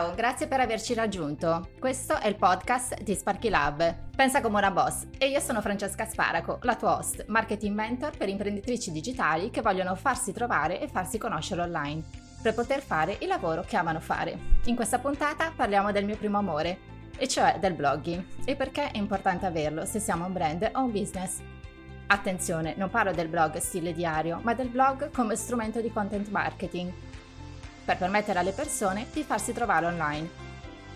Ciao, grazie per averci raggiunto. Questo è il podcast di Sparky Lab. Pensa come una boss e io sono Francesca Sparaco, la tua host, marketing mentor per imprenditrici digitali che vogliono farsi trovare e farsi conoscere online per poter fare il lavoro che amano fare. In questa puntata parliamo del mio primo amore, e cioè del blogging e perché è importante averlo se siamo un brand o un business. Attenzione, non parlo del blog stile diario, ma del blog come strumento di content marketing per permettere alle persone di farsi trovare online.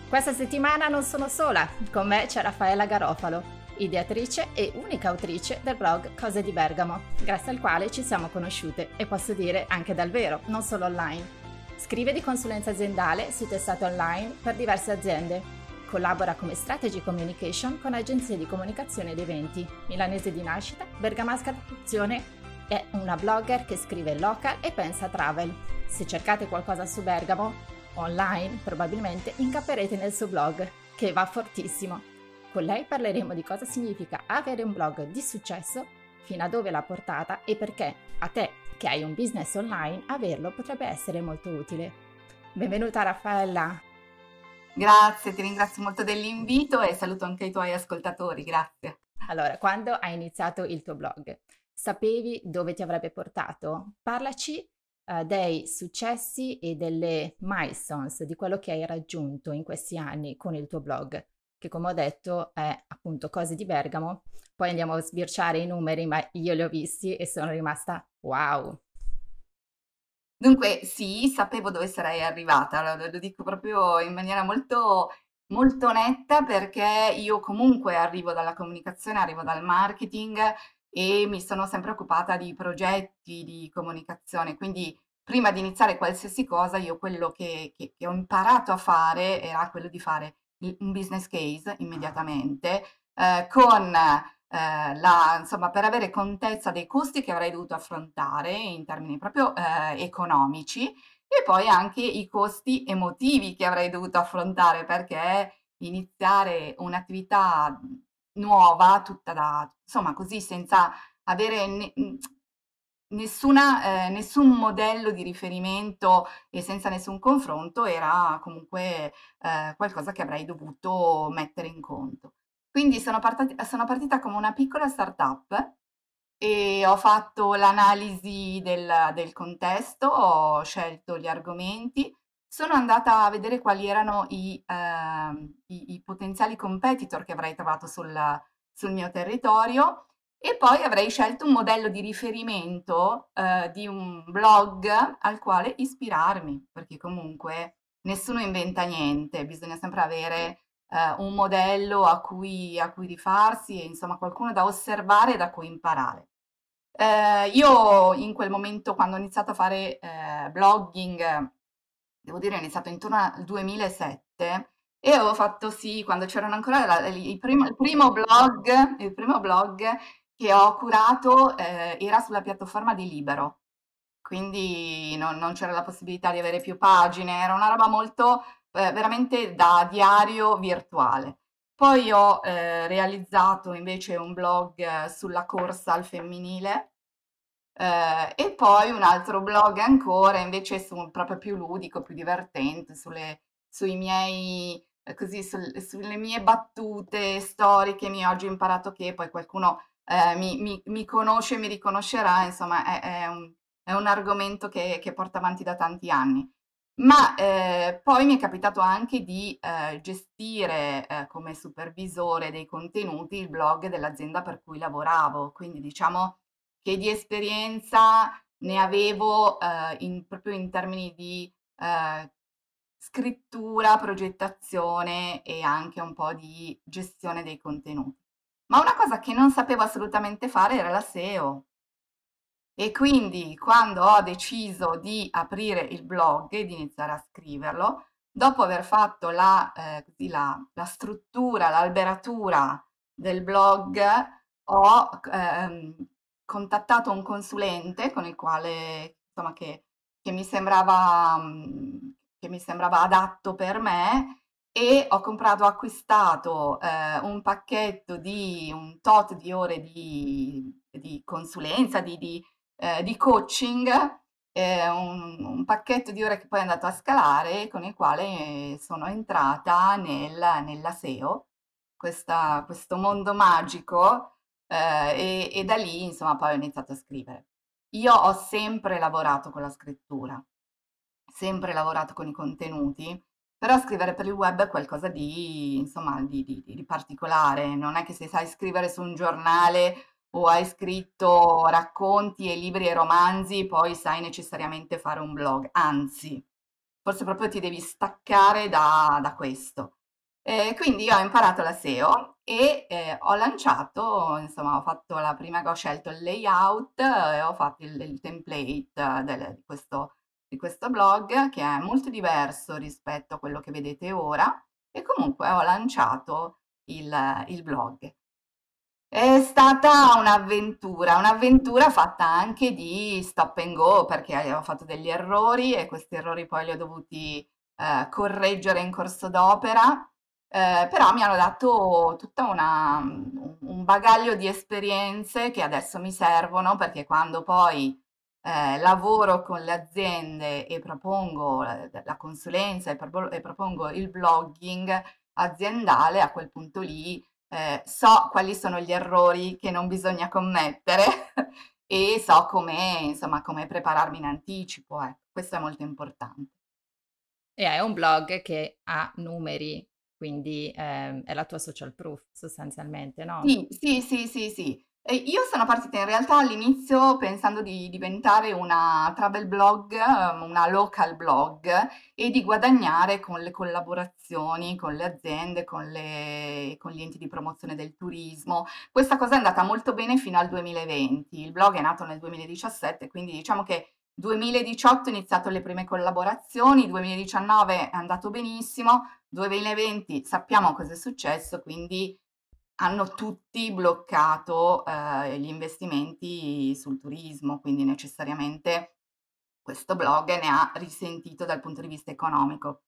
Questa settimana non sono sola, con me c'è Raffaella Garofalo, ideatrice e unica autrice del blog Cose di Bergamo, grazie al quale ci siamo conosciute e posso dire anche dal vero, non solo online. Scrive di consulenza aziendale su testate online per diverse aziende. Collabora come strategy communication con agenzie di comunicazione ed eventi, milanese di nascita, bergamasca d'adozione è una blogger che scrive local e pensa travel. Se cercate qualcosa su Bergamo, online probabilmente incapperete nel suo blog, che va fortissimo. Con lei parleremo di cosa significa avere un blog di successo, fino a dove l'ha portata e perché a te, che hai un business online, averlo potrebbe essere molto utile. Benvenuta Raffaella! Grazie, ti ringrazio molto dell'invito e saluto anche i tuoi ascoltatori, grazie. Allora, quando hai iniziato il tuo blog, sapevi dove ti avrebbe portato? Parlaci uh, dei successi e delle milestones di quello che hai raggiunto in questi anni con il tuo blog, che come ho detto è appunto Cose di Bergamo. Poi andiamo a sbirciare i numeri, ma io li ho visti e sono rimasta wow. Dunque, sì, sapevo dove sarei arrivata, lo, lo dico proprio in maniera molto molto netta perché io comunque arrivo dalla comunicazione, arrivo dal marketing e mi sono sempre occupata di progetti, di comunicazione, quindi prima di iniziare qualsiasi cosa io quello che, che, che ho imparato a fare era quello di fare un business case immediatamente eh, con eh, la, insomma, per avere contezza dei costi che avrei dovuto affrontare in termini proprio eh, economici e poi anche i costi emotivi che avrei dovuto affrontare perché iniziare un'attività nuova, tutta da, insomma, così senza avere ne, nessuna, eh, nessun modello di riferimento e senza nessun confronto, era comunque eh, qualcosa che avrei dovuto mettere in conto. Quindi sono, partita, sono partita come una piccola startup e ho fatto l'analisi del, del contesto, ho scelto gli argomenti, sono andata a vedere quali erano i, ehm, i, i potenziali competitor che avrei trovato sul, sul, mio territorio e poi avrei scelto un modello di riferimento eh, di un blog al quale ispirarmi, perché comunque nessuno inventa niente, bisogna sempre avere eh, un modello a cui, a cui, rifarsi e insomma qualcuno da osservare e da cui imparare. Eh, io in quel momento, quando ho iniziato a fare eh, blogging, devo dire, ho iniziato intorno al 2007 e avevo fatto sì, quando c'erano ancora la, il, primo, il, primo blog, il primo blog che ho curato eh, era sulla piattaforma di Libero, quindi non, non, c'era la possibilità di avere più pagine, era una roba molto eh, veramente da diario virtuale. Poi ho eh, realizzato invece un blog eh, sulla corsa al femminile eh, e poi un altro blog ancora invece su, proprio più ludico, più divertente, sulle, sui miei, eh, così, sul, sulle mie battute storiche, mi ho oggi imparato che poi qualcuno eh, mi, mi, mi, conosce, mi riconoscerà, insomma è, è, un, è un, argomento che, che porto avanti da tanti anni. Ma eh, poi mi è capitato anche di eh, gestire eh, come supervisore dei contenuti il blog dell'azienda per cui lavoravo, quindi diciamo che di esperienza ne avevo eh, in, proprio in termini di eh, scrittura, progettazione e anche un po' di gestione dei contenuti. Ma una cosa che non sapevo assolutamente fare era la SEO. E quindi quando ho deciso di aprire il blog e di iniziare a scriverlo, dopo aver fatto la, eh, la, la struttura, l'alberatura del blog, ho ehm, contattato un consulente con il quale, insomma, che, che, mi sembrava, mm, che mi sembrava adatto per me e ho comprato, ho acquistato eh, un pacchetto di un tot di ore di, di consulenza, di, di, eh, di coaching eh, un, un, pacchetto di ore che poi è andato a scalare con il quale sono entrata nel, nella SEO, questa, questo mondo magico eh, e, e da lì insomma poi ho iniziato a scrivere. Io ho sempre lavorato con la scrittura, sempre lavorato con i contenuti, però scrivere per il web è qualcosa di, insomma, di, di, di particolare, non è che se sai scrivere su un giornale o hai scritto racconti e libri e romanzi, poi sai necessariamente fare un blog, anzi, forse proprio ti devi staccare da, da questo. Eh, quindi io ho imparato la SEO e eh, ho lanciato, insomma, ho fatto la prima che ho scelto il layout e ho fatto il, il template del, di, questo, di questo blog che è molto diverso rispetto a quello che vedete ora e comunque ho lanciato il, il blog. È stata un'avventura, un'avventura fatta anche di stop and go perché avevo fatto degli errori e questi errori poi li ho dovuti eh, correggere in corso d'opera, eh, però mi hanno dato tutto un bagaglio di esperienze che adesso mi servono perché quando poi eh, lavoro con le aziende e propongo la, la consulenza e, pro- e propongo il blogging aziendale, a quel punto lì eh, so quali sono gli errori che non bisogna commettere e so come, insomma, come prepararmi in anticipo. Ecco, questo è molto importante. E hai un blog che ha numeri, quindi eh, è la tua social proof sostanzialmente, no? Sì, sì, sì, sì, sì. Io sono partita in realtà all'inizio pensando di diventare una travel blog, ehm, una local blog e di guadagnare con le collaborazioni con le aziende, con, le, con gli enti di promozione del turismo. Questa cosa è andata molto bene fino al 2020. Il blog è nato nel 2017, quindi diciamo che 2018 ho iniziato le prime collaborazioni, 2019 è andato benissimo, 2020 sappiamo cosa è successo, quindi hanno tutti bloccato eh, gli investimenti sul turismo, quindi necessariamente questo blog ne ha risentito dal punto di vista economico.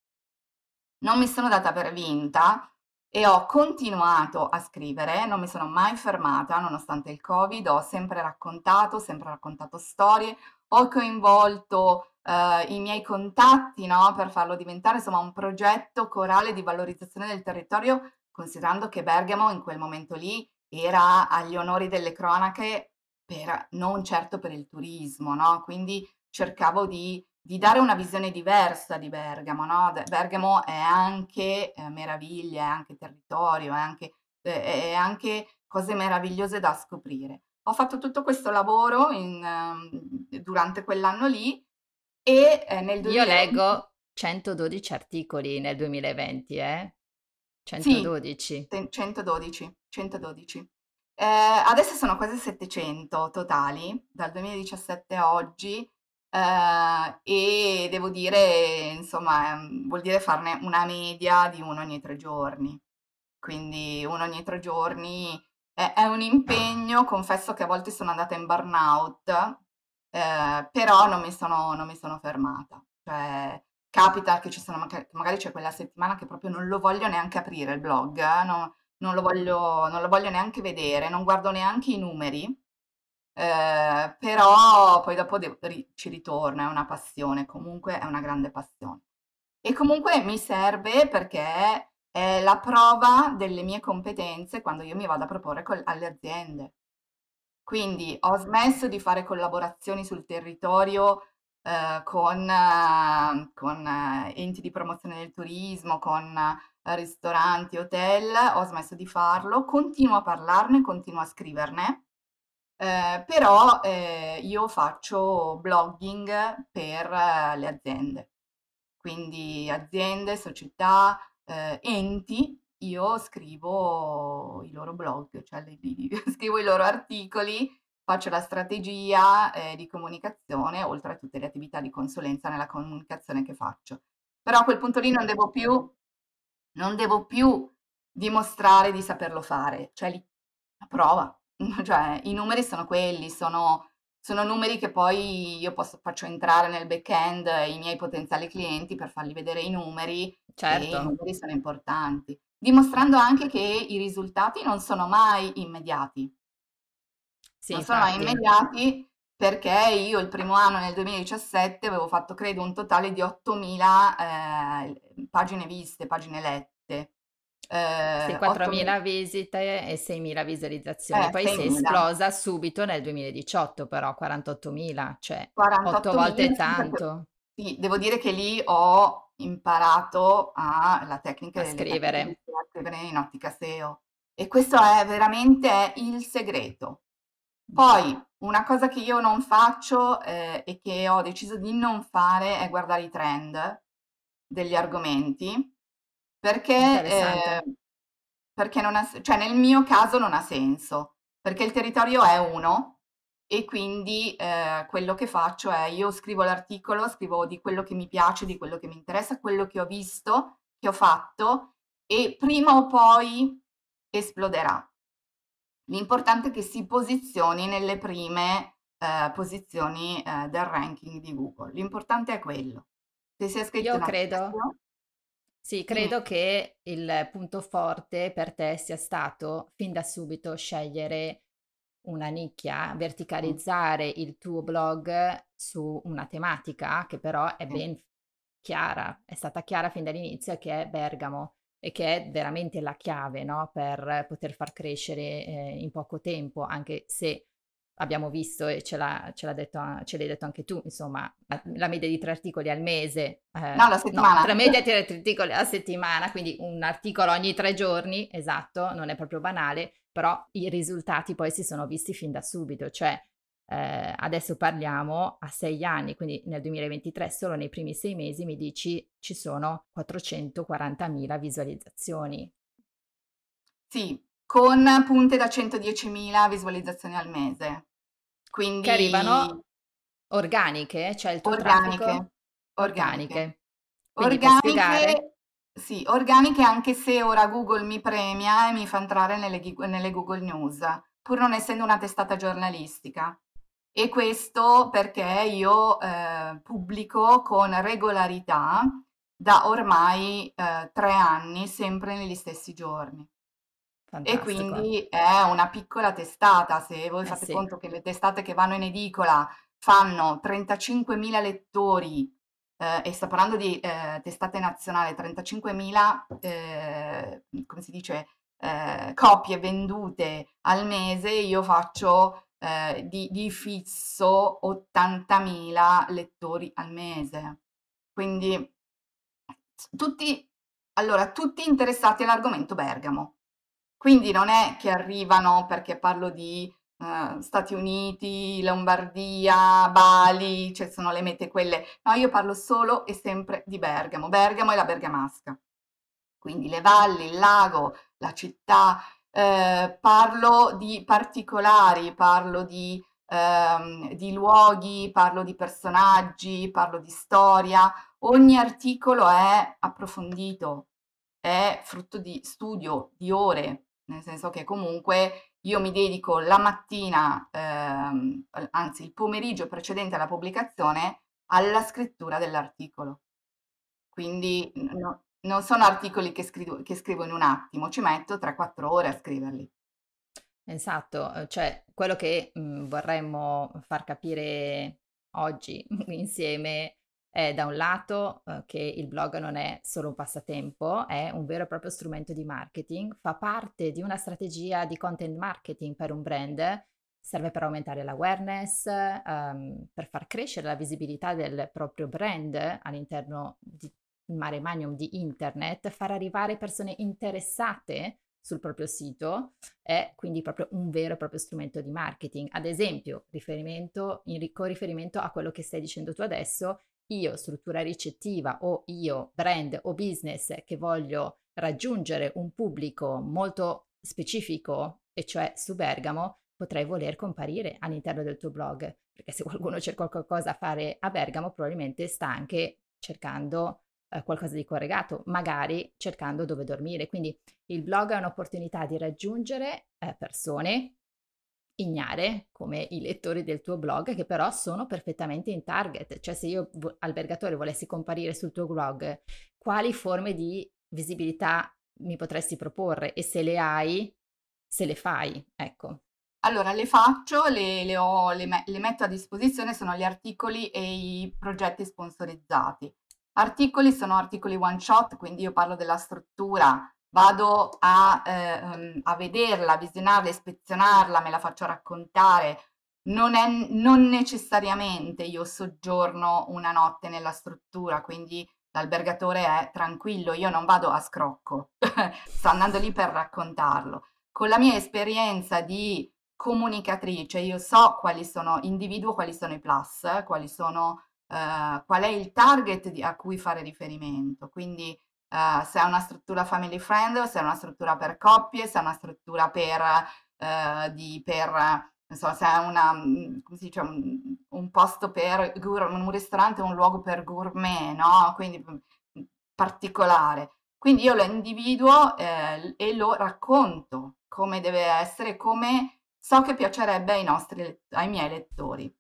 Non mi sono data per vinta e ho continuato a scrivere, non mi sono mai fermata nonostante il Covid, ho sempre raccontato, sempre raccontato storie, ho coinvolto eh, i miei contatti no, per farlo diventare insomma un progetto corale di valorizzazione del territorio considerando che Bergamo in quel momento lì era agli onori delle cronache, per, non certo per il turismo, no? Quindi cercavo di, di dare una visione diversa di Bergamo, no? Bergamo è anche eh, meraviglia, è anche territorio, è anche, eh, è anche cose meravigliose da scoprire. Ho fatto tutto questo lavoro in, um, durante quell'anno lì e eh, nel 2020... Io leggo 112 articoli nel 2020, eh? 112. Sì, 112, 112. Eh, adesso sono quasi 700 totali, dal 2017 a oggi, eh, e devo dire, insomma, ehm, vuol dire farne una media di uno ogni tre giorni. Quindi uno ogni tre giorni è, un impegno, confesso che a volte sono andata in burnout, eh, però non mi sono, non mi sono fermata. Cioè, capita che ci sono, magari c'è quella settimana che proprio non lo voglio neanche aprire il blog, eh? no, non, lo voglio, non lo voglio neanche vedere, non guardo neanche i numeri, eh, però poi dopo devo, ci ritorna, è una passione, comunque è una grande passione. E comunque mi serve perché è la prova delle mie competenze quando io mi vado a proporre col- alle aziende. Quindi ho smesso di fare collaborazioni sul territorio eh, con, eh, con eh, enti di promozione del turismo, con eh, ristoranti, hotel, ho smesso di farlo, continuo a parlarne, continuo a scriverne, eh, però eh, io faccio blogging per le aziende, quindi aziende, società, enti, io scrivo i loro blog, cioè li, li, scrivo i loro articoli faccio la strategia eh, di comunicazione, oltre a tutte le attività di consulenza nella comunicazione che faccio. Però a quel punto lì non devo più, non devo più dimostrare di saperlo fare, cioè lì, la prova, cioè i numeri sono quelli, sono, sono numeri che poi io posso, faccio entrare nel back-end i miei potenziali clienti per fargli vedere i numeri, certo. i numeri sono importanti, dimostrando anche che i risultati non sono mai immediati, sì, non sono mai immediati perché io il primo anno nel 2017 avevo fatto credo un totale di 8.000 eh, pagine viste, pagine lette. Eh, sì, 4.000 visite e 6.000 visualizzazioni. Eh, Poi 6.000. si è esplosa subito nel 2018, però 48.000, cioè 48 volte tanto. Sì, devo dire che lì ho imparato a, la tecnica a scrivere. a scrivere in ottica SEO. E questo è veramente il segreto. Poi una cosa che io non faccio eh, e che ho deciso di non fare è guardare i trend degli argomenti perché, eh, perché non ha, cioè nel mio caso non ha senso, perché il territorio è uno e quindi eh, quello che faccio è io scrivo l'articolo, scrivo di quello che mi piace, di quello che mi interessa, quello che ho visto, che ho fatto e prima o poi esploderà. L'importante è che si posizioni nelle prime eh, posizioni eh, del ranking di Google. L'importante è quello. Se sia scritto Io credo, sì, credo che il punto forte per te sia stato fin da subito scegliere una nicchia, verticalizzare il tuo blog su una tematica che però è ben chiara, è stata chiara fin dall'inizio che è Bergamo e che è veramente la chiave no? per poter far crescere eh, in poco tempo, anche se abbiamo visto e ce, l'ha, ce, l'ha detto, ce l'hai detto anche tu, insomma, la, media di tre articoli al mese. Eh, no, la settimana. No, la media di tre articoli a settimana, quindi un articolo ogni tre giorni, esatto, non è proprio banale, però i risultati poi si sono visti fin da subito, cioè eh, adesso parliamo a sei anni, quindi nel 2023 solo nei primi sei mesi mi dici ci sono 440.000 visualizzazioni. Sì, con punte da 110.000 visualizzazioni al mese. Quindi... Che arrivano organiche, cioè il tuo organiche, traffico? Organiche. Organiche, organiche sì, organiche anche se ora Google mi premia e mi fa entrare nelle, nelle Google News, pur non essendo una testata giornalistica. E questo perché io eh, pubblico con regolarità da ormai eh, tre anni, sempre negli stessi giorni. E quindi è una piccola testata, se voi eh fate sì. conto che le testate che vanno in edicola fanno 35.000 lettori, eh, e sto parlando di eh, testate nazionali, 35.000, eh, come si dice, eh, copie vendute al mese, io faccio eh, di, di fisso 80.000 lettori al mese. Quindi tutti, allora, tutti interessati all'argomento Bergamo. Quindi non è che arrivano perché parlo di uh, Stati Uniti, Lombardia, Bali, cioè sono le mete quelle. No, io parlo solo e sempre di Bergamo, Bergamo e la Bergamasca. Quindi le valli, il lago, la città, eh, parlo di particolari, parlo di, ehm, di luoghi, parlo di personaggi, parlo di storia. Ogni articolo è approfondito, è frutto di studio, di ore, nel senso che comunque io mi dedico la mattina, ehm, anzi il pomeriggio precedente alla pubblicazione, alla scrittura dell'articolo. Quindi no, non sono articoli che scrivo, che scrivo in un attimo, ci metto 3-4 ore a scriverli. Esatto, eh, cioè quello che mh, mhmm, vorremmo far capire oggi insieme è da un lato eh, che il blog non è solo un passatempo, è un vero e proprio strumento di marketing, fa parte di una strategia di content marketing per un brand, serve per aumentare l'awareness, um, per far crescere la visibilità del proprio brand all'interno di mare magnum di internet, far arrivare persone interessate sul proprio sito è quindi proprio un vero e proprio strumento di marketing. Ad esempio, riferimento, in, con riferimento a quello che stai dicendo tu adesso, io struttura ricettiva o io brand o business che voglio raggiungere un pubblico molto specifico, e cioè su Bergamo, potrei voler comparire all'interno del tuo blog, perché se qualcuno cerca qualcosa a fare a Bergamo, probabilmente sta anche cercando eh, qualcosa di corregato, magari cercando dove dormire. Quindi il blog è un'opportunità di raggiungere eh, persone ignare come i lettori del tuo blog che però sono perfettamente in target, cioè se io albergatore volessi comparire sul tuo blog, quali forme di visibilità mi potresti proporre e se le hai, se le fai, ecco. Allora, le faccio, le, le ho- le me- le metto a disposizione, sono gli articoli e i progetti sponsorizzati. Articoli sono articoli one shot, quindi io parlo della struttura, vado a, eh, a vederla, a visionarla, ispezionarla, me la faccio raccontare. Non, è, non necessariamente io soggiorno una notte nella struttura, quindi l'albergatore è tranquillo, io non vado a scrocco, sto andando lì per raccontarlo. Con la mia esperienza di comunicatrice, io so quali sono, individuo quali sono i plus, quali sono, eh, qual è il target di, a cui fare riferimento. Quindi eh, se è una struttura family friend, se è una struttura per coppie, se è una struttura per, eh, di, per insomma, se è una, mm, dice, un, un posto per un ristorante, un luogo per gourmet, no? Quindi mm, particolare. Quindi io lo individuo eh, e lo racconto come deve essere, come so che piacerebbe ai, nostri, ai miei lettori.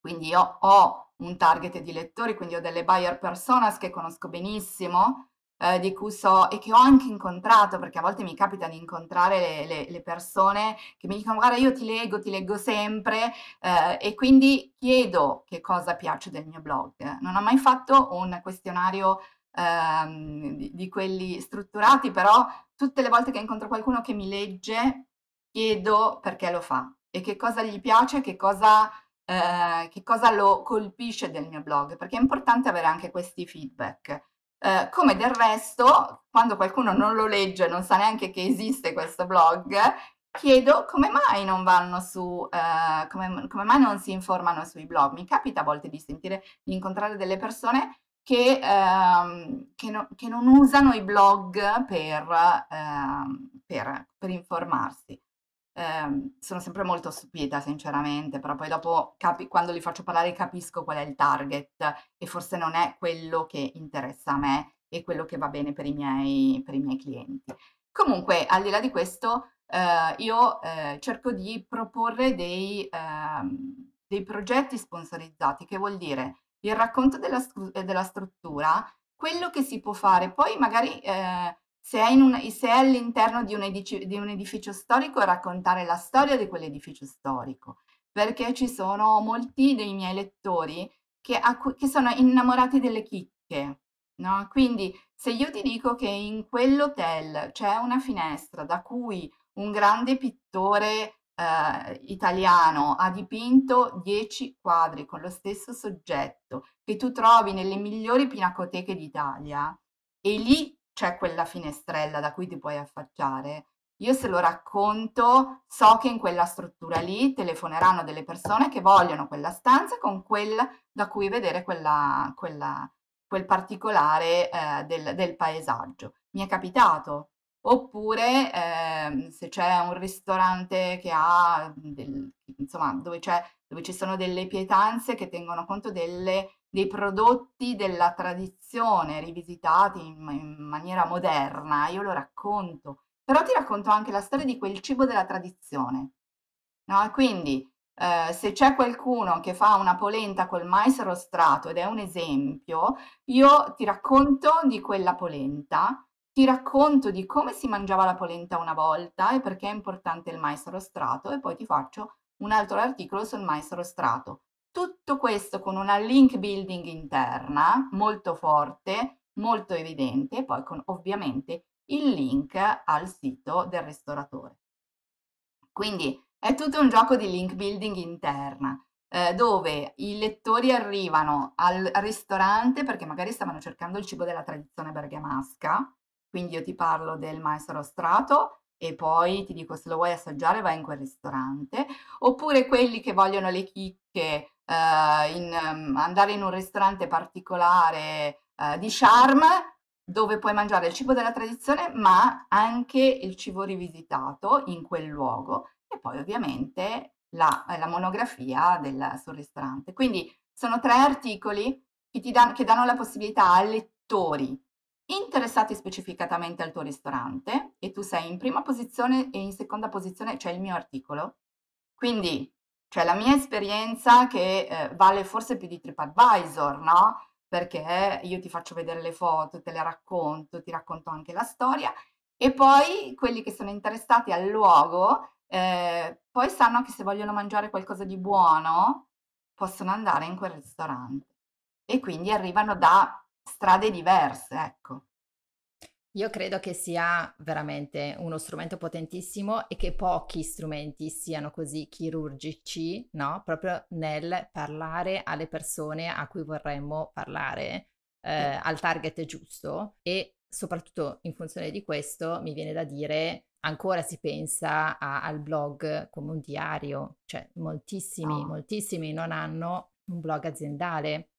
Quindi io ho un target di lettori, quindi ho delle buyer personas che conosco benissimo, eh, di cui so e che ho anche incontrato, perché a volte mi capita di incontrare le, le, le persone che mi dicono guarda io ti leggo, ti leggo sempre eh, e quindi chiedo che cosa piace del mio blog. Non ho mai fatto un questionario ehm, di, di quelli strutturati, però tutte le volte che incontro qualcuno che mi legge chiedo perché lo fa e che cosa gli piace, che cosa, eh, che cosa lo colpisce del mio blog, perché è importante avere anche questi feedback. Eh, come del resto, quando qualcuno non lo legge, non sa neanche che esiste questo blog, chiedo come mai non vanno su, eh, come, come, mai non si informano sui blog. Mi capita a volte di sentire, di incontrare delle persone che, ehm, che, no, che non usano i blog per, ehm, per, per informarsi. Eh, sono sempre molto stupita, sinceramente, però poi dopo capi- quando li faccio parlare capisco qual è il target e forse non è quello che interessa a me e quello che va bene per i miei, per i miei clienti. Comunque, al di là di questo, eh, io eh, cerco di proporre dei, ehm, dei, progetti sponsorizzati, che vuol dire il racconto della, della, struttura, quello che si può fare, poi magari eh, se è, un, se è all'interno di un, edificio, di un, edificio storico, raccontare la storia di quell'edificio storico, perché ci sono molti dei miei lettori che, che sono innamorati delle chicche. No? Quindi se io ti dico che in quell'hotel c'è una finestra da cui un grande pittore eh, italiano ha dipinto 10 quadri con lo stesso soggetto che tu trovi nelle migliori pinacoteche d'Italia e lì c'è quella finestrella da cui ti puoi affacciare, io se lo racconto so che in quella struttura lì telefoneranno delle persone che vogliono quella stanza con quella da cui vedere quella, quella, quel particolare eh, del, del, paesaggio. Mi è capitato. Oppure eh, se c'è un ristorante che ha, del, insomma, dove, dove ci sono delle pietanze che tengono conto delle dei prodotti della tradizione rivisitati in, in, maniera moderna, io lo racconto, però ti racconto anche la storia di quel cibo della tradizione. No? Quindi eh, se c'è qualcuno che fa una polenta col mais rostrato ed è un esempio, io ti racconto di quella polenta, ti racconto di come si mangiava la polenta una volta e perché è importante il mais rostrato e poi ti faccio un altro articolo sul mais rostrato. Tutto questo con una link building interna molto forte, molto evidente, poi con ovviamente il link al sito del ristoratore. Quindi è tutto un gioco di link building interna, eh, dove i lettori arrivano al ristorante perché magari stavano cercando il cibo della tradizione bergamasca, quindi io ti parlo del maestro strato e poi ti dico se lo vuoi assaggiare vai in quel ristorante, oppure quelli che vogliono le chicche eh, in, um, andare in un ristorante particolare eh, di charme dove puoi mangiare il cibo della tradizione ma anche il cibo rivisitato in quel luogo e poi ovviamente la, la monografia del, sul ristorante. Quindi sono tre articoli che, dan, che danno la possibilità a lettori interessati specificatamente al tuo ristorante e tu sei in prima posizione e in seconda posizione c'è il mio articolo. Quindi cioè la mia esperienza che eh, vale forse più di TripAdvisor, no? Perché io ti faccio vedere le foto, te le racconto, ti racconto anche la storia e poi quelli che sono interessati al luogo eh, poi sanno che se vogliono mangiare qualcosa di buono possono andare in quel ristorante e quindi arrivano da strade diverse, ecco. Io credo che sia veramente uno strumento potentissimo e che pochi strumenti siano così chirurgici, no? Proprio nel parlare alle persone a cui vorremmo parlare, eh, al target giusto e soprattutto in funzione di questo mi viene da dire ancora si pensa a, al blog come un diario, cioè moltissimi, oh. moltissimi non hanno un blog aziendale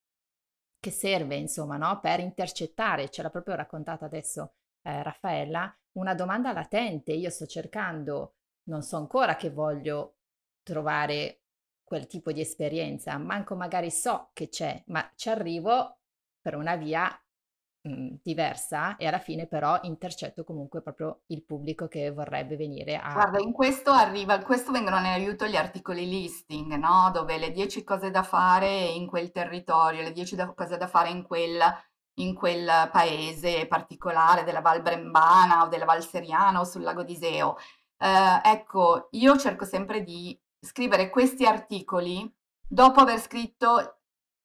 che serve insomma no? per intercettare, ce l'ha proprio raccontata adesso eh, Raffaella, una domanda latente. Io sto cercando, non so ancora che voglio trovare quel tipo di esperienza, manco magari so che c'è, ma ci arrivo per una via mh, diversa e alla fine però intercetto comunque proprio il pubblico che vorrebbe venire a... Guarda, in questo arriva, in questo vengono in aiuto gli articoli listing, no? Dove le 10 cose da fare in quel territorio, le 10 da, cose da fare in quel in quel paese particolare della Val Brembana o della Val Seriana o sul lago di Seo. Eh, ecco, io cerco sempre di scrivere questi articoli dopo aver scritto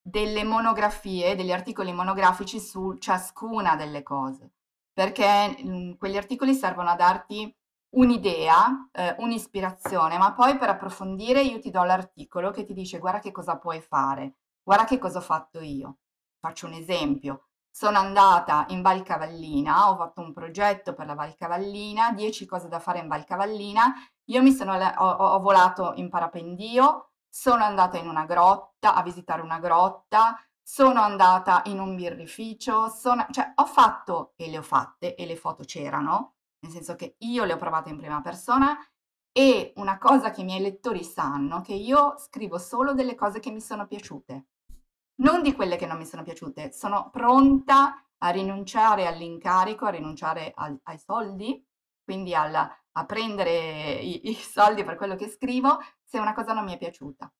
delle monografie, degli articoli monografici su ciascuna delle cose, perché mh, mm, quegli articoli servono a darti un'idea, eh, un'ispirazione, ma poi per approfondire io ti do l'articolo che ti dice guarda che cosa puoi fare, guarda che cosa ho fatto io. Faccio un esempio, sono andata in Val Cavallina, ho fatto un progetto per la Val Cavallina, 10 cose da fare in Val Cavallina. Io mi sono, ho, ho volato in parapendio, sono andata in una grotta, a visitare una grotta, sono andata in un birrificio, sono, cioè ho fatto, e le ho fatte, e le foto c'erano, nel senso che io le ho provate in prima persona, e una cosa che i miei lettori sanno, che io scrivo solo delle cose che mi sono piaciute. Non di quelle che non mi sono piaciute, sono pronta a rinunciare all'incarico, a rinunciare al, ai soldi, quindi al, a prendere i, i soldi per quello che scrivo se una cosa non mi è piaciuta.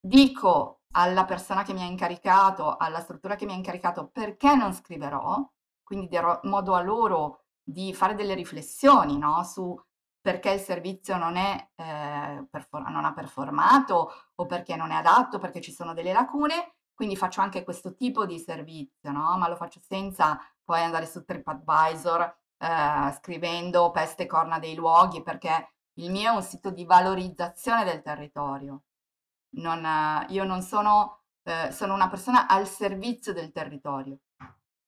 Dico alla persona che mi ha incaricato, alla struttura che mi ha incaricato, perché non scriverò, quindi darò modo a loro di fare delle riflessioni no? su perché il servizio non, è, eh, perfor- non ha performato o perché non è adatto, perché ci sono delle lacune quindi faccio anche questo tipo di servizio, no? ma lo faccio senza poi andare su TripAdvisor eh, scrivendo peste corna dei luoghi, perché il mio è un sito di valorizzazione del territorio. Non, io non sono, eh, sono una persona al servizio del territorio.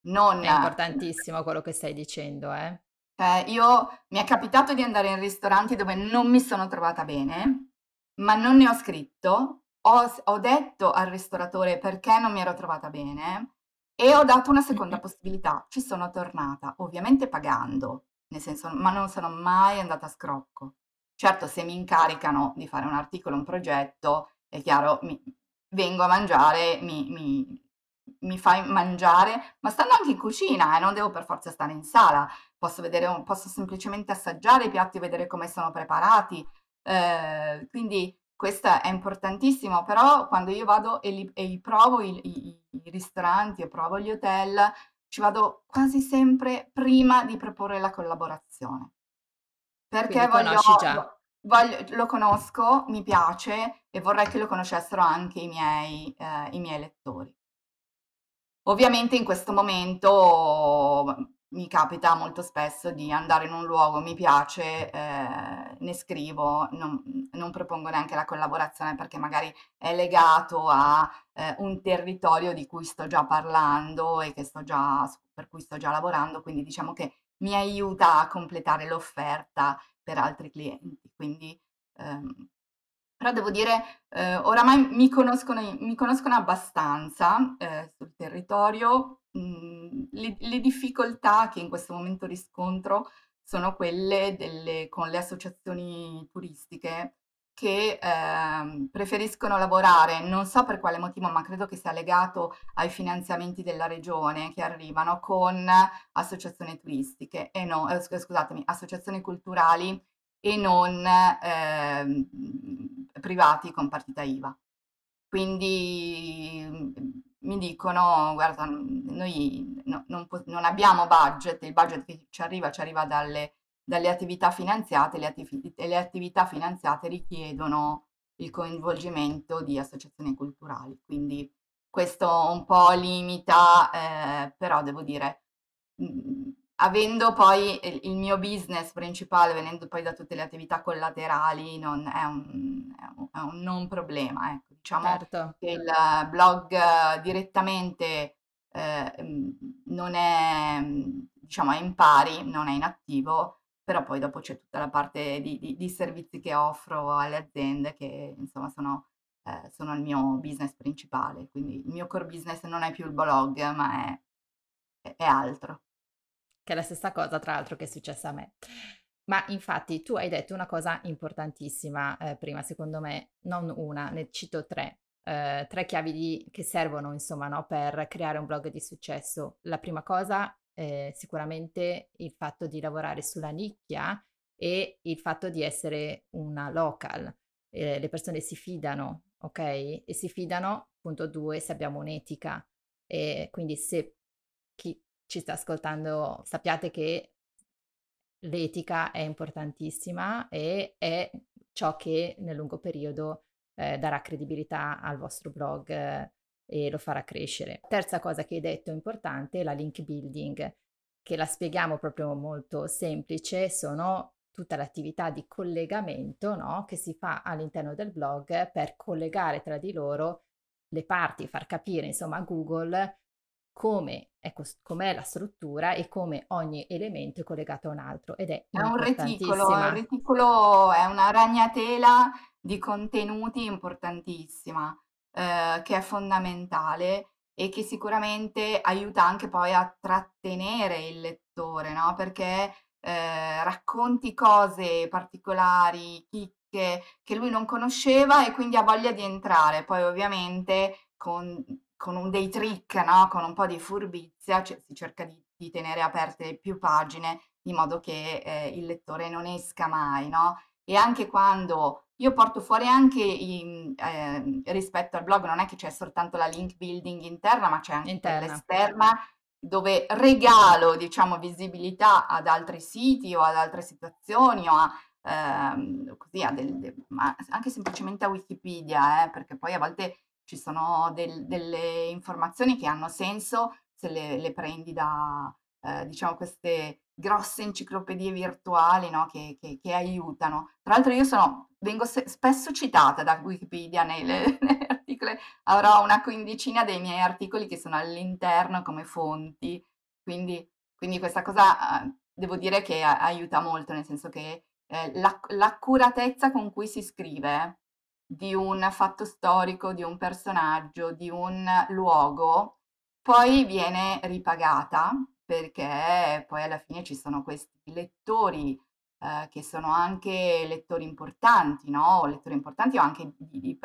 Non, è importantissimo quello che stai dicendo, eh? eh? io mi è capitato di andare in ristoranti dove non mi sono trovata bene, ma non ne ho scritto ho, ho detto al ristoratore perché non mi ero trovata bene e ho dato una seconda possibilità. Ci sono tornata, ovviamente pagando, nel senso, ma non sono mai andata a scrocco. Certo, se mi incaricano di fare un articolo, un progetto, è chiaro, mi, vengo a mangiare, mi, mi, mi fai mangiare, ma stando anche in cucina, eh, non devo per forza stare in sala, posso, vedere, posso semplicemente assaggiare i piatti e vedere come sono preparati. Eh, quindi questo è importantissimo, però quando io vado e, li, e provo i, i, i ristoranti e provo gli hotel, ci vado quasi sempre prima di proporre la collaborazione. Perché voglio, voglio, lo conosco, mi piace e vorrei che lo conoscessero anche i miei, eh, i miei lettori. Ovviamente in questo momento mi capita molto spesso di andare in un luogo, mi piace, eh, ne scrivo, non, non, propongo neanche la collaborazione perché magari è legato a eh, un territorio di cui sto già parlando e già, per cui sto già lavorando, quindi diciamo che mi aiuta a completare l'offerta per altri clienti. Quindi, ehm, però devo dire, eh, oramai mi conoscono, mi conoscono abbastanza eh, sul territorio Mhmm, le le difficoltà che in questo momento riscontro sono quelle delle con le associazioni turistiche che, ehm, preferiscono lavorare, non so per quale motivo, ma credo che sia legato ai finanziamenti della regione che arrivano con associazioni turistiche e no ehm, scusatemi, associazioni culturali e non, ehm, privati con partita IVA. Quindi, mhmm mi dicono, guarda, noi no, non, non, abbiamo budget, il budget che ci arriva ci arriva dalle, dalle attività finanziate, le, attiv- e le attività finanziate richiedono il coinvolgimento di associazioni culturali. Quindi questo un po' limita, eh, però devo dire, mh, mm, avendo poi il mio business principale, venendo poi da tutte le attività collaterali, non è, un, è, un, non problema. Ecco. Diciamo certo. che il blog direttamente eh, non è, diciamo, è in pari, non è in attivo, però poi dopo c'è tutta la parte di, di, di servizi che offro alle aziende che insomma sono, eh, sono, il mio business principale, quindi il mio core business non è più il blog, ma è, è altro. Che è la stessa cosa, tra l'altro, che è successa a me. Ma infatti tu hai detto una cosa importantissima eh, prima, secondo me, non una, ne cito tre. Eh, tre chiavi di, che servono, insomma, no, per creare un blog di successo. La prima cosa eh, sicuramente il fatto di lavorare sulla nicchia e il fatto di essere una local. Eh, le persone si fidano, ok? E si fidano, punto due, se abbiamo un'etica. E quindi se chi ci sta ascoltando sappiate che l'etica è importantissima e è ciò che nel lungo periodo eh, darà credibilità al vostro blog e lo farà crescere. Terza cosa che hai detto importante è la link building, che la spieghiamo proprio molto semplice, sono tutta l'attività di collegamento no? che si fa all'interno del blog per collegare tra di loro le parti, far capire insomma a Google come è, com'è la struttura e come ogni elemento è collegato a un altro ed è, è un reticolo, un reticolo è una ragnatela di contenuti importantissima eh, che è fondamentale e che sicuramente aiuta anche poi a trattenere il lettore, no? Perché eh, racconti cose particolari, chicche che lui non conosceva e quindi ha voglia di entrare. Poi ovviamente con, con un dei trick, no? con un po' di furbizia, cioè, si cerca di, di, tenere aperte più pagine in modo che eh, il lettore non esca mai, no? E anche quando io porto fuori anche in, eh, rispetto al blog, non è che c'è soltanto la link building interna, ma c'è anche l'esterna dove regalo, diciamo, visibilità ad altri siti o ad altre situazioni o a, ehm, così, a del, de, ma anche semplicemente a Wikipedia, eh, perché poi a volte ci sono del, delle informazioni che hanno senso se le, le prendi da, eh, diciamo, queste grosse enciclopedie virtuali no? che, che, che, aiutano. Tra l'altro io sono, vengo se- spesso citata da Wikipedia nei, nei articoli, avrò una quindicina dei miei articoli che sono all'interno come fonti, quindi, quindi questa cosa eh, devo dire che aiuta molto, nel senso che eh, l'ac- l'accuratezza con cui si scrive di un fatto storico, di un personaggio, di un luogo, poi viene ripagata perché poi alla fine ci sono questi lettori eh, che sono anche lettori importanti, no? Lettori importanti o anche di, di,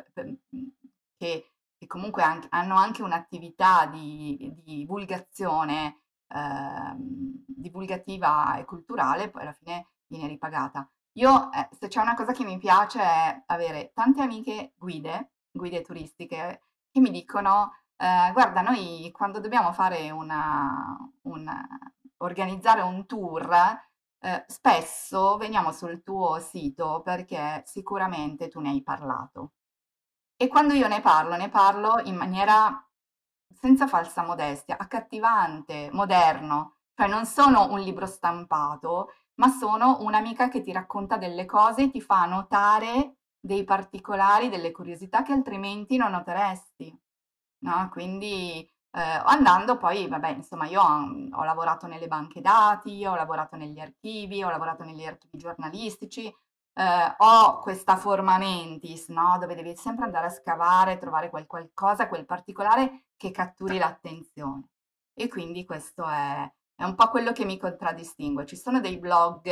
che, che, comunque anche, hanno anche un'attività di, di divulgazione eh, divulgativa e culturale, poi alla fine viene ripagata. Io, eh, se c'è una cosa che mi piace è avere tante amiche guide, guide turistiche, che mi dicono eh, guarda, noi quando dobbiamo fare una, una organizzare un tour, eh, spesso veniamo sul tuo sito perché sicuramente tu ne hai parlato. E quando io ne parlo, ne parlo in maniera senza falsa modestia, accattivante, moderno, cioè non sono un libro stampato, ma sono un'amica che ti racconta delle cose e ti fa notare dei particolari, delle curiosità che altrimenti non noteresti no? Quindi eh, andando poi, vabbè, insomma, io ho, mhmm, ho, lavorato nelle banche dati, ho lavorato negli archivi, ho lavorato negli archivi giornalistici, eh, ho questa forma mentis, no? Dove devi sempre andare a scavare, trovare quel qualcosa, quel particolare che catturi l'attenzione. E quindi questo è, è un po' quello che mi contraddistingue. Ci sono dei blog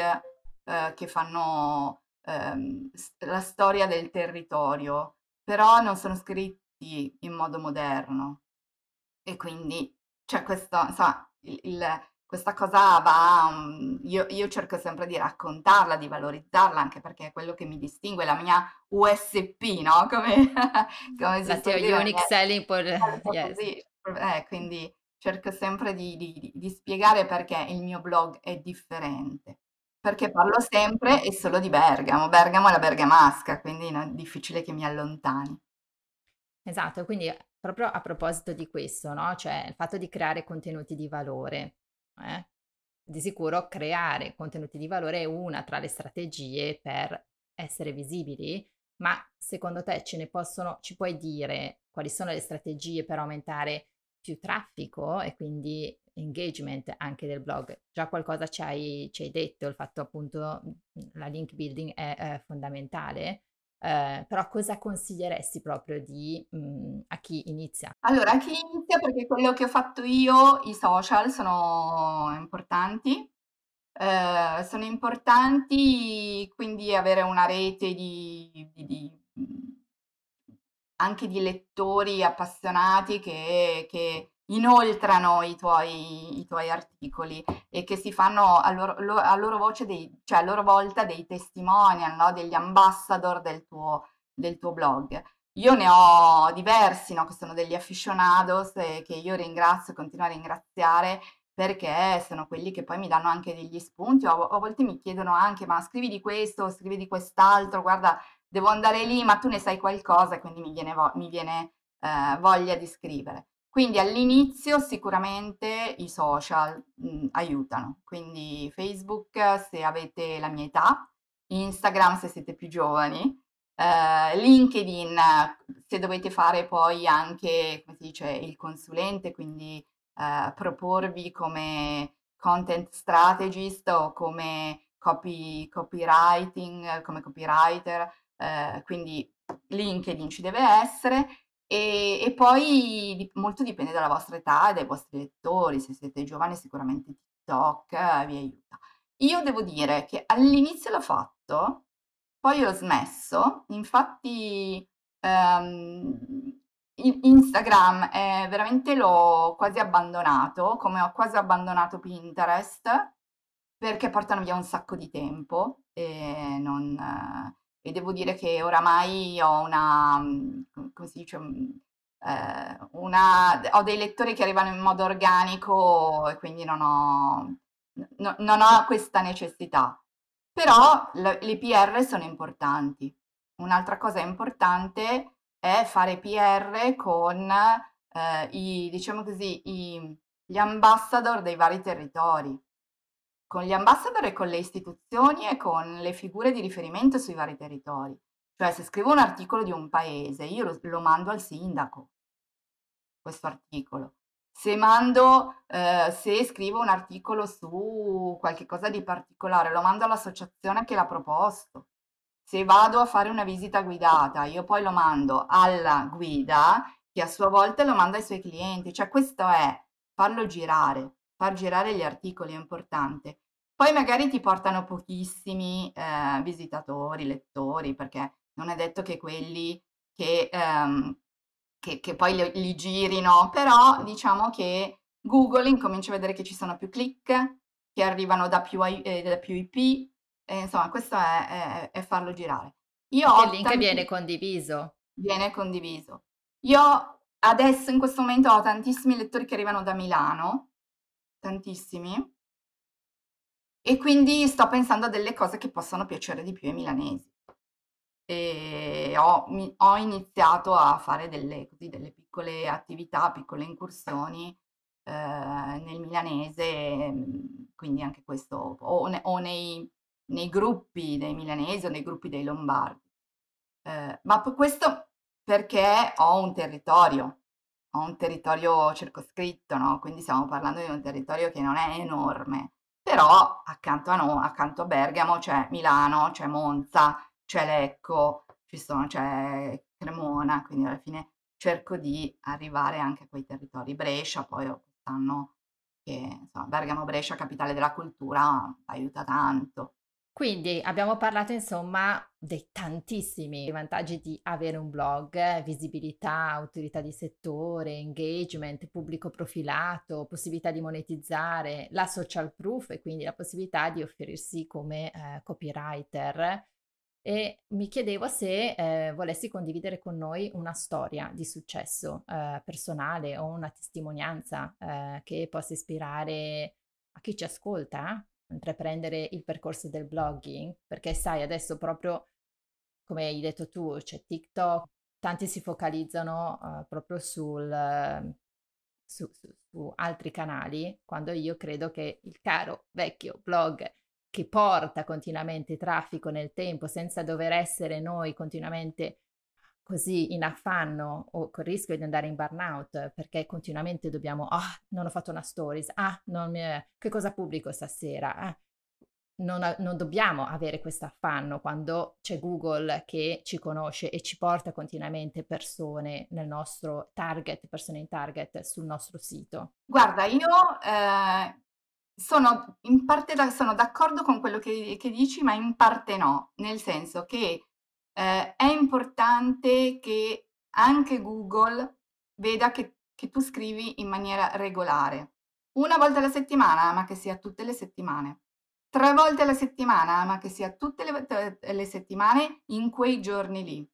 eh, che fanno ehm, la storia del territorio, però non sono scritti in modo moderno. E quindi c'è questo, insomma, il, il, questa cosa va, um, io, io, cerco sempre di raccontarla, di valorizzarla, anche perché è quello che mi distingue, la mia USP, no? Come, come si La tua unique selling point, yes. eh, quindi cerco sempre di, di, di, spiegare perché il mio blog è differente. perché parlo sempre e solo di Bergamo. Bergamo è la bergamasca, quindi è difficile che mi allontani. Esatto, quindi proprio a proposito di questo, no? Cioè il fatto di creare contenuti di valore. Eh? Di sicuro creare contenuti di valore è una tra le strategie per essere visibili, ma secondo te ce ne possono, ci puoi dire quali sono le strategie per aumentare più traffico e quindi engagement anche del blog. Già qualcosa ci hai, ci hai detto, il fatto appunto la link building è, è fondamentale, eh, però cosa consiglieresti proprio di, mh, a chi inizia? Allora, a chi inizia, perché quello che ho fatto io, i social sono importanti. Eh, sono importanti quindi avere una rete di, di, di anche di lettori appassionati che, che inoltrano i tuoi, i tuoi, articoli e che si fanno a loro, a loro, voce dei, cioè a loro volta dei testimonial, no? degli ambassador del tuo, del tuo, blog. Io ne ho diversi, no? che sono degli aficionados e che io ringrazio e continuo a ringraziare perché sono quelli che poi mi danno anche degli spunti o a volte mi chiedono anche ma scrivi di questo, scrivi di quest'altro, guarda devo andare lì, ma tu ne sai qualcosa quindi mi viene, vo- mi viene eh, voglia di scrivere. Quindi all'inizio sicuramente i social mh, mm, aiutano, quindi Facebook se avete la mia età, Instagram se siete più giovani, eh, LinkedIn se dovete fare poi anche, come si dice, il consulente, quindi eh, proporvi come content strategist o come copy, copywriting, come copywriter, eh, quindi LinkedIn ci deve essere e, e poi molto dipende dalla vostra età e dai vostri lettori, se siete giovani sicuramente TikTok eh, vi aiuta. Io devo dire che all'inizio l'ho fatto, poi ho smesso, infatti um, Instagram è veramente l'ho quasi abbandonato, come ho quasi abbandonato Pinterest, perché portano via un sacco di tempo e non e devo dire che oramai ho una, mm, come si dice, mm, eh, una, ho dei lettori che arrivano in modo organico e quindi non ho, no, non ho questa necessità. Però le, PR sono importanti. Un'altra cosa importante è fare PR con eh, i, diciamo così, i, gli ambassador dei vari territori con gli ambassador e con le istituzioni e con le figure di riferimento sui vari territori. Cioè se scrivo un articolo di un paese, io lo, lo mando al sindaco, questo articolo. Se mando, eh, se scrivo un articolo su qualche cosa di particolare, lo mando all'associazione che l'ha proposto. Se vado a fare una visita guidata, io poi lo mando alla guida che a sua volta lo manda ai suoi clienti. Cioè questo è farlo girare, far girare gli articoli è importante. Poi magari ti portano pochissimi eh, visitatori, lettori, perché non è detto che quelli che, ehm, che, che poi li, li, girino, però diciamo che Google incomincia a vedere che ci sono più click, che arrivano da più, eh, da più IP, e, insomma questo è, è, è farlo girare. Io il link tanti... viene condiviso. Viene condiviso. Io adesso in questo momento ho tantissimi lettori che arrivano da Milano, tantissimi, e quindi sto pensando a delle cose che possono piacere di più ai milanesi. E ho, mi, ho iniziato a fare delle, così, delle, piccole attività, piccole incursioni eh, nel milanese, quindi anche questo, o, ne, o nei, nei, gruppi dei milanesi o nei gruppi dei lombardi. Eh, ma questo perché ho un territorio, ho un territorio circoscritto, no? quindi stiamo parlando di un territorio che non è enorme, però accanto a, no, accanto a Bergamo c'è Milano, c'è Monza, c'è Lecco, sono, c'è Cremona, quindi alla fine cerco di arrivare anche a quei territori. Brescia, poi quest'anno che insomma, Bergamo-Brescia, capitale della cultura, aiuta tanto. Quindi abbiamo parlato insomma dei tantissimi vantaggi di avere un blog, visibilità, autorità di settore, engagement, pubblico profilato, possibilità di monetizzare, la social proof e quindi la possibilità di offrirsi come eh, copywriter. E mi chiedevo se eh, volessi condividere con noi una storia di successo eh, personale o una testimonianza eh, che possa ispirare a chi ci ascolta intraprendere il percorso del blogging, perché sai, adesso proprio, come hai detto tu, c'è TikTok, tanti si focalizzano uh, proprio sul, uh, su, su, su altri canali, quando io credo che il caro vecchio blog che porta continuamente traffico nel tempo senza dover essere noi continuamente così in affanno o con il rischio di andare in burnout perché continuamente dobbiamo, ah, oh, non ho fatto una stories, ah, mi, che cosa pubblico stasera? Ah, non, non, dobbiamo avere questo affanno quando c'è Google che ci conosce e ci porta continuamente persone nel nostro target, persone in target sul nostro sito. Guarda, io eh, sono in parte da, sono d'accordo con quello che, che, dici, ma in parte no, nel senso che eh, è importante che anche Google veda che, che tu scrivi in maniera regolare. Una volta alla settimana, ma che sia tutte le settimane tre volte alla settimana, ma che sia tutte le, le settimane in quei giorni lì.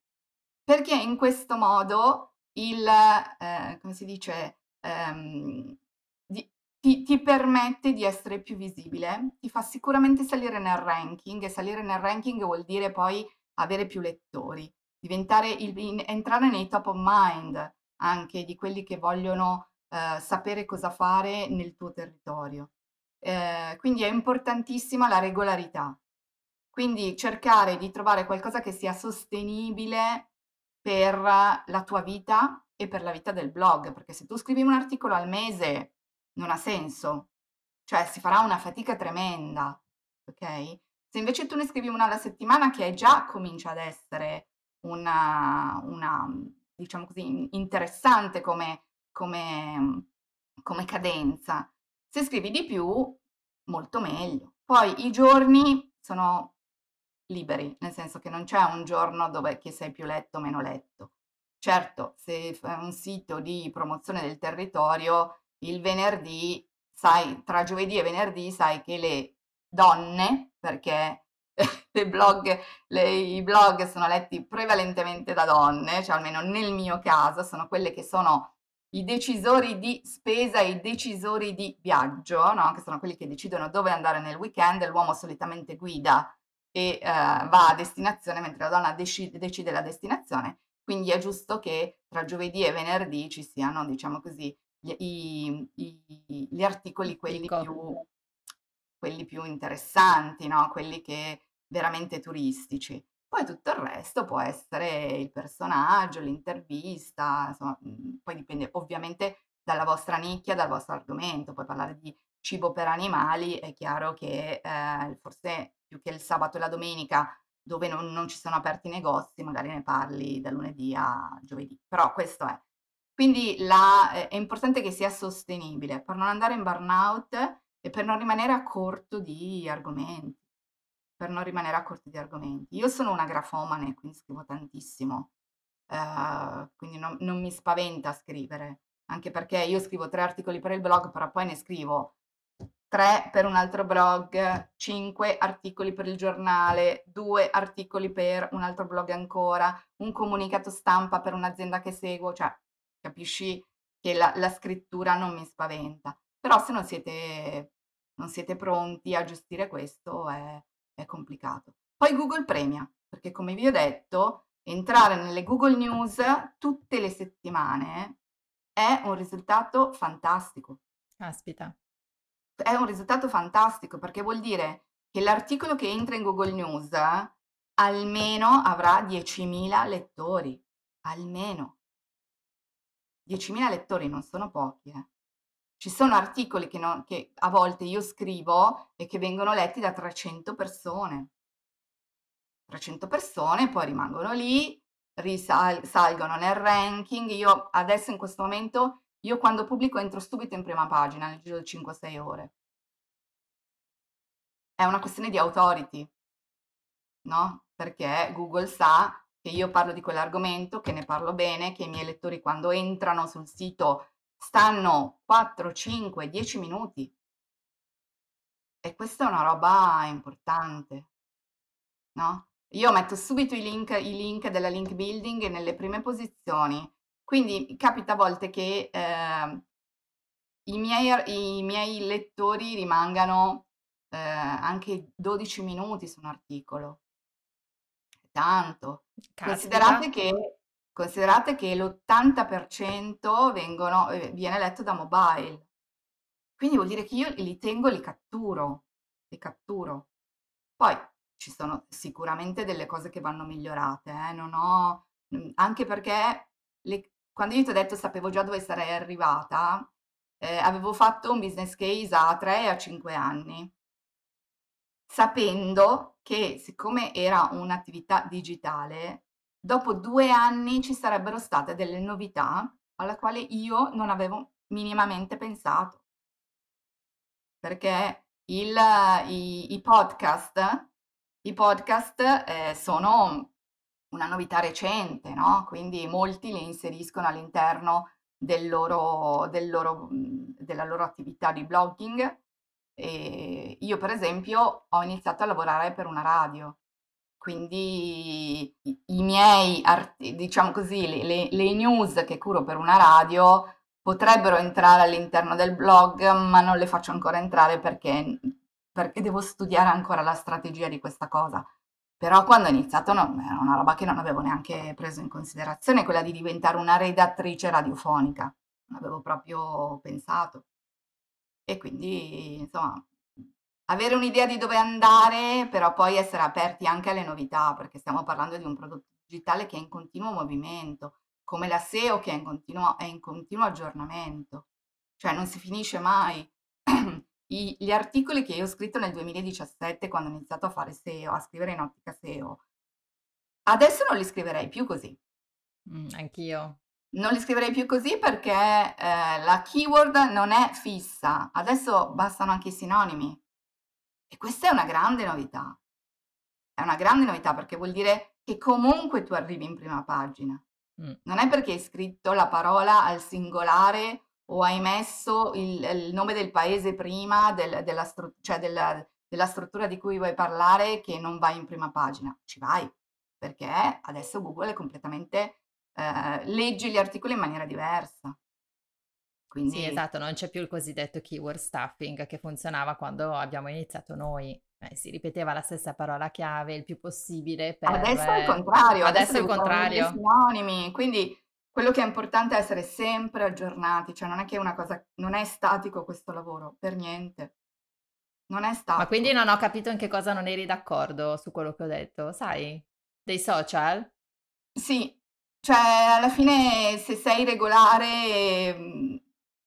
Perché in questo modo il, eh, come si dice, ehm, di, ti, ti, permette di essere più visibile, ti fa sicuramente salire nel ranking e salire nel ranking vuol dire poi avere più lettori, il, in, entrare nei top of mind anche di quelli che vogliono eh, sapere cosa fare nel tuo territorio. Eh, quindi è importantissima la regolarità. Quindi cercare di trovare qualcosa che sia sostenibile per la tua vita e per la vita del blog, perché se tu scrivi un articolo al mese non ha senso, cioè si farà una fatica tremenda, ok? Se invece tu ne scrivi una alla settimana che già comincia ad essere una, una diciamo così, interessante come, come, come cadenza, se scrivi di più, molto meglio. Poi i giorni sono liberi, nel senso che non c'è un giorno dove che sei più letto o meno letto. Certo, se è un sito di promozione del territorio, il venerdì, sai, tra giovedì e venerdì sai che le donne, perché le blog, le, i blog sono letti prevalentemente da donne, cioè almeno nel mio caso sono quelle che sono i decisori di spesa e i decisori di viaggio, no? che sono quelli che decidono dove andare nel weekend, l'uomo solitamente guida e uh, va a destinazione mentre la donna decide, decide la destinazione, quindi è giusto che tra giovedì e venerdì ci siano, diciamo così, gli, i, i, gli articoli quelli più, quelli più interessanti, no? quelli che veramente turistici. Poi tutto il resto può essere il personaggio, l'intervista, insomma, mhmm, poi dipende ovviamente dalla vostra nicchia, dal vostro argomento. Puoi parlare di cibo per animali, è chiaro che eh, forse più che il sabato e la domenica dove non, non ci sono aperti i negozi, magari ne parli da lunedì a giovedì. Però questo è. Quindi la, è importante che sia sostenibile per non andare in burnout e per non rimanere a corto di argomenti per non rimanere a corti di argomenti. Io sono una grafomane, quindi scrivo tantissimo, uh, quindi non, non, mi spaventa scrivere, anche perché io scrivo tre articoli per il blog, però poi ne scrivo tre per un altro blog, cinque articoli per il giornale, due articoli per un altro blog ancora, un comunicato stampa per un'azienda che seguo, cioè capisci che la, la scrittura non mi spaventa. Però se non siete, non siete pronti a gestire questo è, è complicato. Poi Google premia, perché come vi ho detto, entrare nelle Google News tutte le settimane è un risultato fantastico. Aspita. È un risultato fantastico perché vuol dire che l'articolo che entra in Google News almeno avrà 10.000 lettori, almeno. 10.000 lettori non sono pochi, eh. Ci sono articoli che, non, che a volte io scrivo e che vengono letti da 300 persone. 300 persone poi rimangono lì, risalgono nel ranking. Io adesso in questo momento, io quando pubblico entro subito in prima pagina nel giro di 5-6 ore. È una questione di authority, no? Perché Google sa che io parlo di quell'argomento, che ne parlo bene, che i miei lettori quando entrano sul sito stanno 4, 5, 10 minuti. E questa è una roba importante, no? Io metto subito i link, i link della link building nelle prime posizioni, quindi capita a volte che eh, i, miei, i miei lettori rimangano eh, anche 12 minuti su un articolo. Tanto. Considerate che, considerate che l'80% vengono, eh, viene letto da mobile. Quindi vuol dire che io li tengo, li catturo, li catturo. Poi ci sono sicuramente delle cose che vanno migliorate, eh? non ho, anche perché le, quando io ti ho detto sapevo già dove sarei arrivata, eh, avevo fatto un business case a 3 e a 5 anni, sapendo che siccome era un'attività digitale, dopo due anni ci sarebbero state delle novità alla quale io non avevo minimamente pensato. Perché il, i, i, podcast, i podcast eh, sono una novità recente, no? Quindi molti li inseriscono all'interno del loro, del loro, della loro attività di blogging. E io, per esempio, ho iniziato a lavorare per una radio, quindi i, miei, diciamo così, le, le, le news che curo per una radio potrebbero entrare all'interno del blog, ma non le faccio ancora entrare perché, perché devo studiare ancora la strategia di questa cosa. Però quando ho iniziato no, era una roba che non avevo neanche preso in considerazione, quella di diventare una redattrice radiofonica. Non avevo proprio pensato. E quindi, insomma, avere un'idea di dove andare, però poi essere aperti anche alle novità, perché stiamo parlando di un prodotto digitale che è in continuo movimento, come la SEO che è in continuo, è in continuo aggiornamento. Cioè non si finisce mai. I, gli articoli che io ho scritto nel 2017 quando ho iniziato a fare SEO, a scrivere in ottica SEO, adesso non li scriverei più così. Mm, anch'io. Non li scriverei più così perché eh, la keyword non è fissa, adesso bastano anche i sinonimi. E questa è una grande novità. È una grande novità perché vuol dire che comunque tu arrivi in prima pagina. Mm. Non è perché hai scritto la parola al singolare o hai messo il, il nome del paese prima del, della, stru- cioè della, della struttura di cui vuoi parlare che non vai in prima pagina. Ci vai, perché adesso Google è completamente... Eh, leggi gli articoli in maniera diversa. Quindi... Sì, esatto, non c'è più il cosiddetto keyword stuffing che funzionava quando abbiamo iniziato noi. Eh, si ripeteva la stessa parola chiave il più possibile. Per... Adesso è il contrario. Adesso, adesso è il contrario. Sinonimi, quindi quello che è importante è essere sempre aggiornati, cioè non è che una cosa, non è statico questo lavoro, per niente. Non è statico. Ma quindi non ho capito in che cosa non eri d'accordo su quello che ho detto, sai? Dei social? Sì, cioè alla fine se sei regolare mm,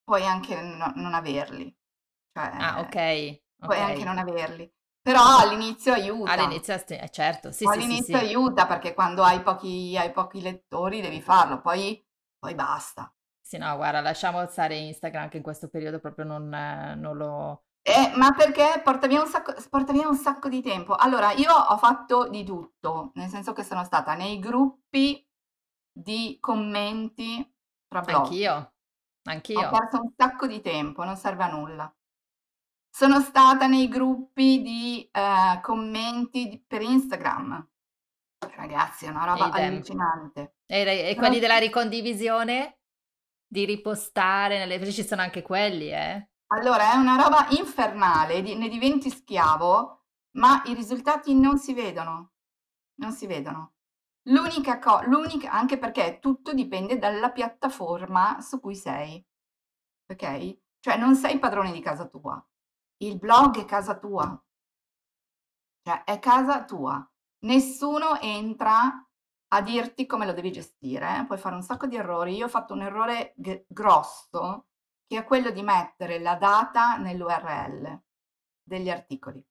puoi anche no, non averli. Cioè, ah, ok. Puoi okay. anche non averli. Però all'inizio aiuta. All'inizio, eh, certo, sì, all'inizio sì, sì, aiuta perché quando hai pochi, hai pochi lettori devi farlo, poi, poi, basta. Sì, no, guarda, lasciamo stare Instagram che in questo periodo proprio non, non lo... Eh, ma perché porta via, sacco, porta via, un sacco, di tempo. Allora, io ho fatto di tutto, nel senso che sono stata nei gruppi di commenti tra blog. Anch'io, anch'io. Ho perso un sacco di tempo, non serve a nulla. Sono stata nei gruppi di eh, commenti per Instagram. Ragazzi, è una roba Idem. allucinante. E, e quelli della ricondivisione? Di ripostare nelle... Ci sono anche quelli, eh? Allora, è una roba infernale, ne diventi schiavo, ma i risultati non si vedono. Non si vedono. L'unica cosa, anche perché tutto dipende dalla piattaforma su cui sei. Ok? Cioè non sei padrone di casa tua il blog è casa tua, cioè è casa tua. Nessuno entra a dirti come lo devi gestire, eh? puoi fare un sacco di errori. Io ho fatto un errore g- grosso che è quello di mettere la data nell'URL degli articoli.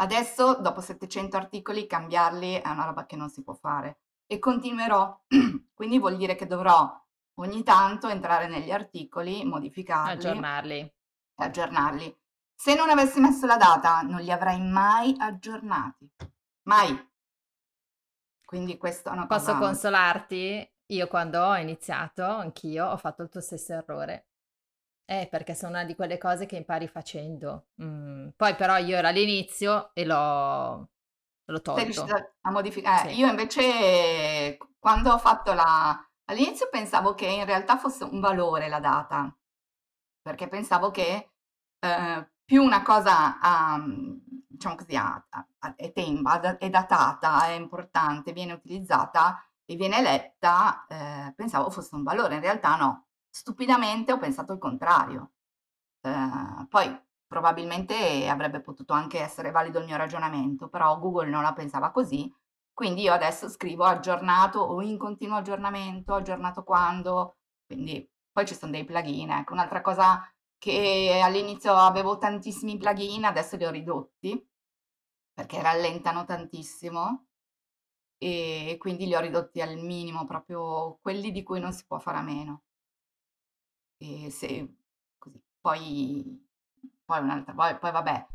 Adesso, dopo 700 articoli, cambiarli è una roba che non si può fare e continuerò. Quindi vuol dire che dovrò ogni tanto entrare negli articoli, modificarli, aggiornarli. aggiornarli. Se non avessi messo la data, non li avrei mai aggiornati. Mai. Quindi questo è una cosa... Posso consolarti? Io quando ho iniziato, anch'io, ho fatto il tuo stesso errore. Eh, perché sono una di quelle cose che impari facendo. Mm. Poi però io ero all'inizio e l'ho, l'ho tolto. A modificare? Eh, sì. Io invece quando ho fatto la... All'inizio pensavo che in realtà fosse un valore la data, perché pensavo che eh, più una cosa ha, diciamo così, ha, ha, è temba, è datata, è importante, viene utilizzata e viene letta, eh, pensavo fosse un valore, in realtà no. Stupidamente ho pensato il contrario. Eh, poi probabilmente avrebbe potuto anche essere valido il mio ragionamento, però Google non la pensava così, quindi io adesso scrivo aggiornato o in continuo aggiornamento, aggiornato quando, quindi poi ci sono dei plugin, ecco, un'altra cosa che all'inizio avevo tantissimi plugin, adesso li ho ridotti perché rallentano tantissimo e quindi li ho ridotti al minimo, proprio quelli di cui non si può fare a meno. E se così. Poi, poi un'altra, poi, poi vabbè,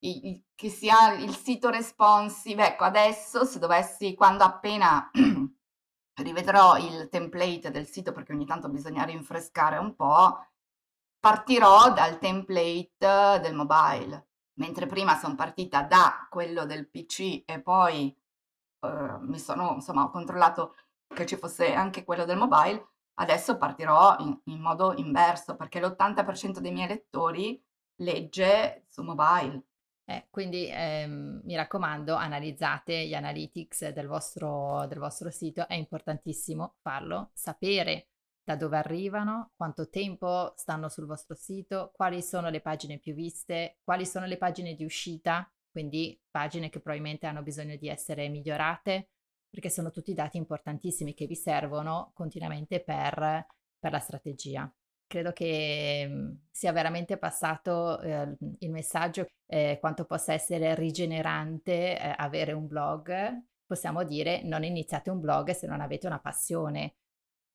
il, il, che sia il sito responsive, ecco, adesso se dovessi, quando appena rivedrò il template del sito, perché ogni tanto bisogna rinfrescare un po', partirò dal template del mobile, mentre prima sono partita da quello del PC e poi eh, mi sono, insomma, ho controllato che ci fosse anche quello del mobile, adesso partirò in, in modo inverso perché l'80% dei miei lettori legge su mobile. Eh, quindi ehm, mi raccomando, analizzate gli analytics del vostro, del vostro sito, è importantissimo farlo, sapere da dove arrivano, quanto tempo stanno sul vostro sito, quali sono le pagine più viste, quali sono le pagine di uscita, quindi pagine che probabilmente hanno bisogno di essere migliorate, perché sono tutti dati importantissimi che vi servono continuamente per, per la strategia. Credo che mhmm, sia veramente passato eh, il messaggio eh, quanto possa essere rigenerante eh, avere un blog. Possiamo dire non iniziate un blog se non avete una passione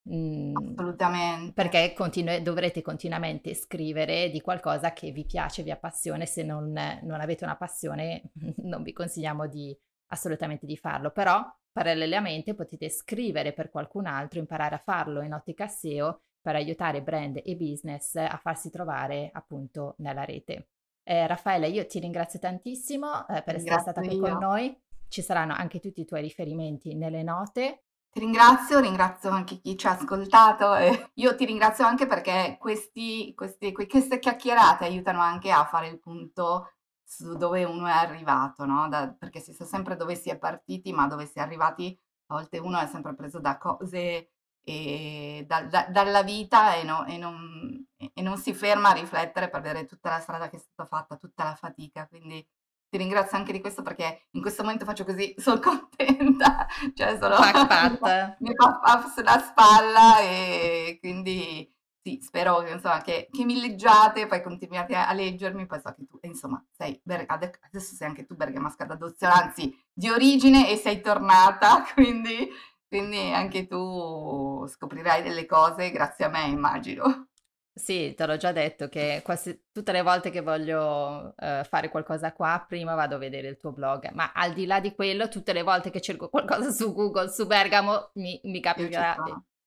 Mhmm, Assolutamente. Perché continu- dovrete continuamente scrivere di qualcosa che vi piace, vi appassiona, se non, non avete una passione non vi consigliamo di, assolutamente di farlo, però parallelamente potete scrivere per qualcun altro, imparare a farlo in ottica SEO per aiutare brand e business a farsi trovare appunto nella rete. Eh, Raffaella, io ti ringrazio tantissimo eh, per essere stata qui con noi. Ci saranno anche tutti i tuoi riferimenti nelle note ti ringrazio, ringrazio anche chi ci ha ascoltato e io ti ringrazio anche perché questi, questi, queste chiacchierate aiutano anche a fare il punto dove uno è arrivato, no? Da, perché si sa sempre dove si è partiti, ma dove si è arrivati a volte uno è sempre preso da cose e da, da, dalla vita e, no, e, non, e non si ferma a riflettere per vedere tutta la strada che è stata fatta, tutta la fatica. Quindi ti ringrazio anche di questo perché in questo momento faccio così, sono contenta, cioè sono mi fa sulla spalla e quindi sì, spero che, insomma, che, che, mi leggiate, poi continuate a, leggermi, poi so che tu, insomma, sei, adesso sei anche tu bergamasca d'adozione, anzi di origine e sei tornata, quindi, quindi anche tu scoprirai delle cose grazie a me, immagino. Sì, te l'ho già detto che quasi tutte le volte che voglio uh, fare qualcosa qua, prima vado a vedere il tuo blog, ma al di là di quello, tutte le volte che cerco qualcosa su Google, su Bergamo, mi, mi capita...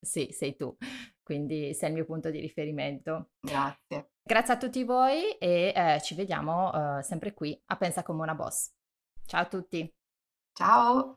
Sì, sei tu, quindi sei il mio punto di riferimento. Grazie. Grazie a tutti voi e eh, ci vediamo uh, sempre qui a Pensa come una boss. Ciao a tutti. Ciao.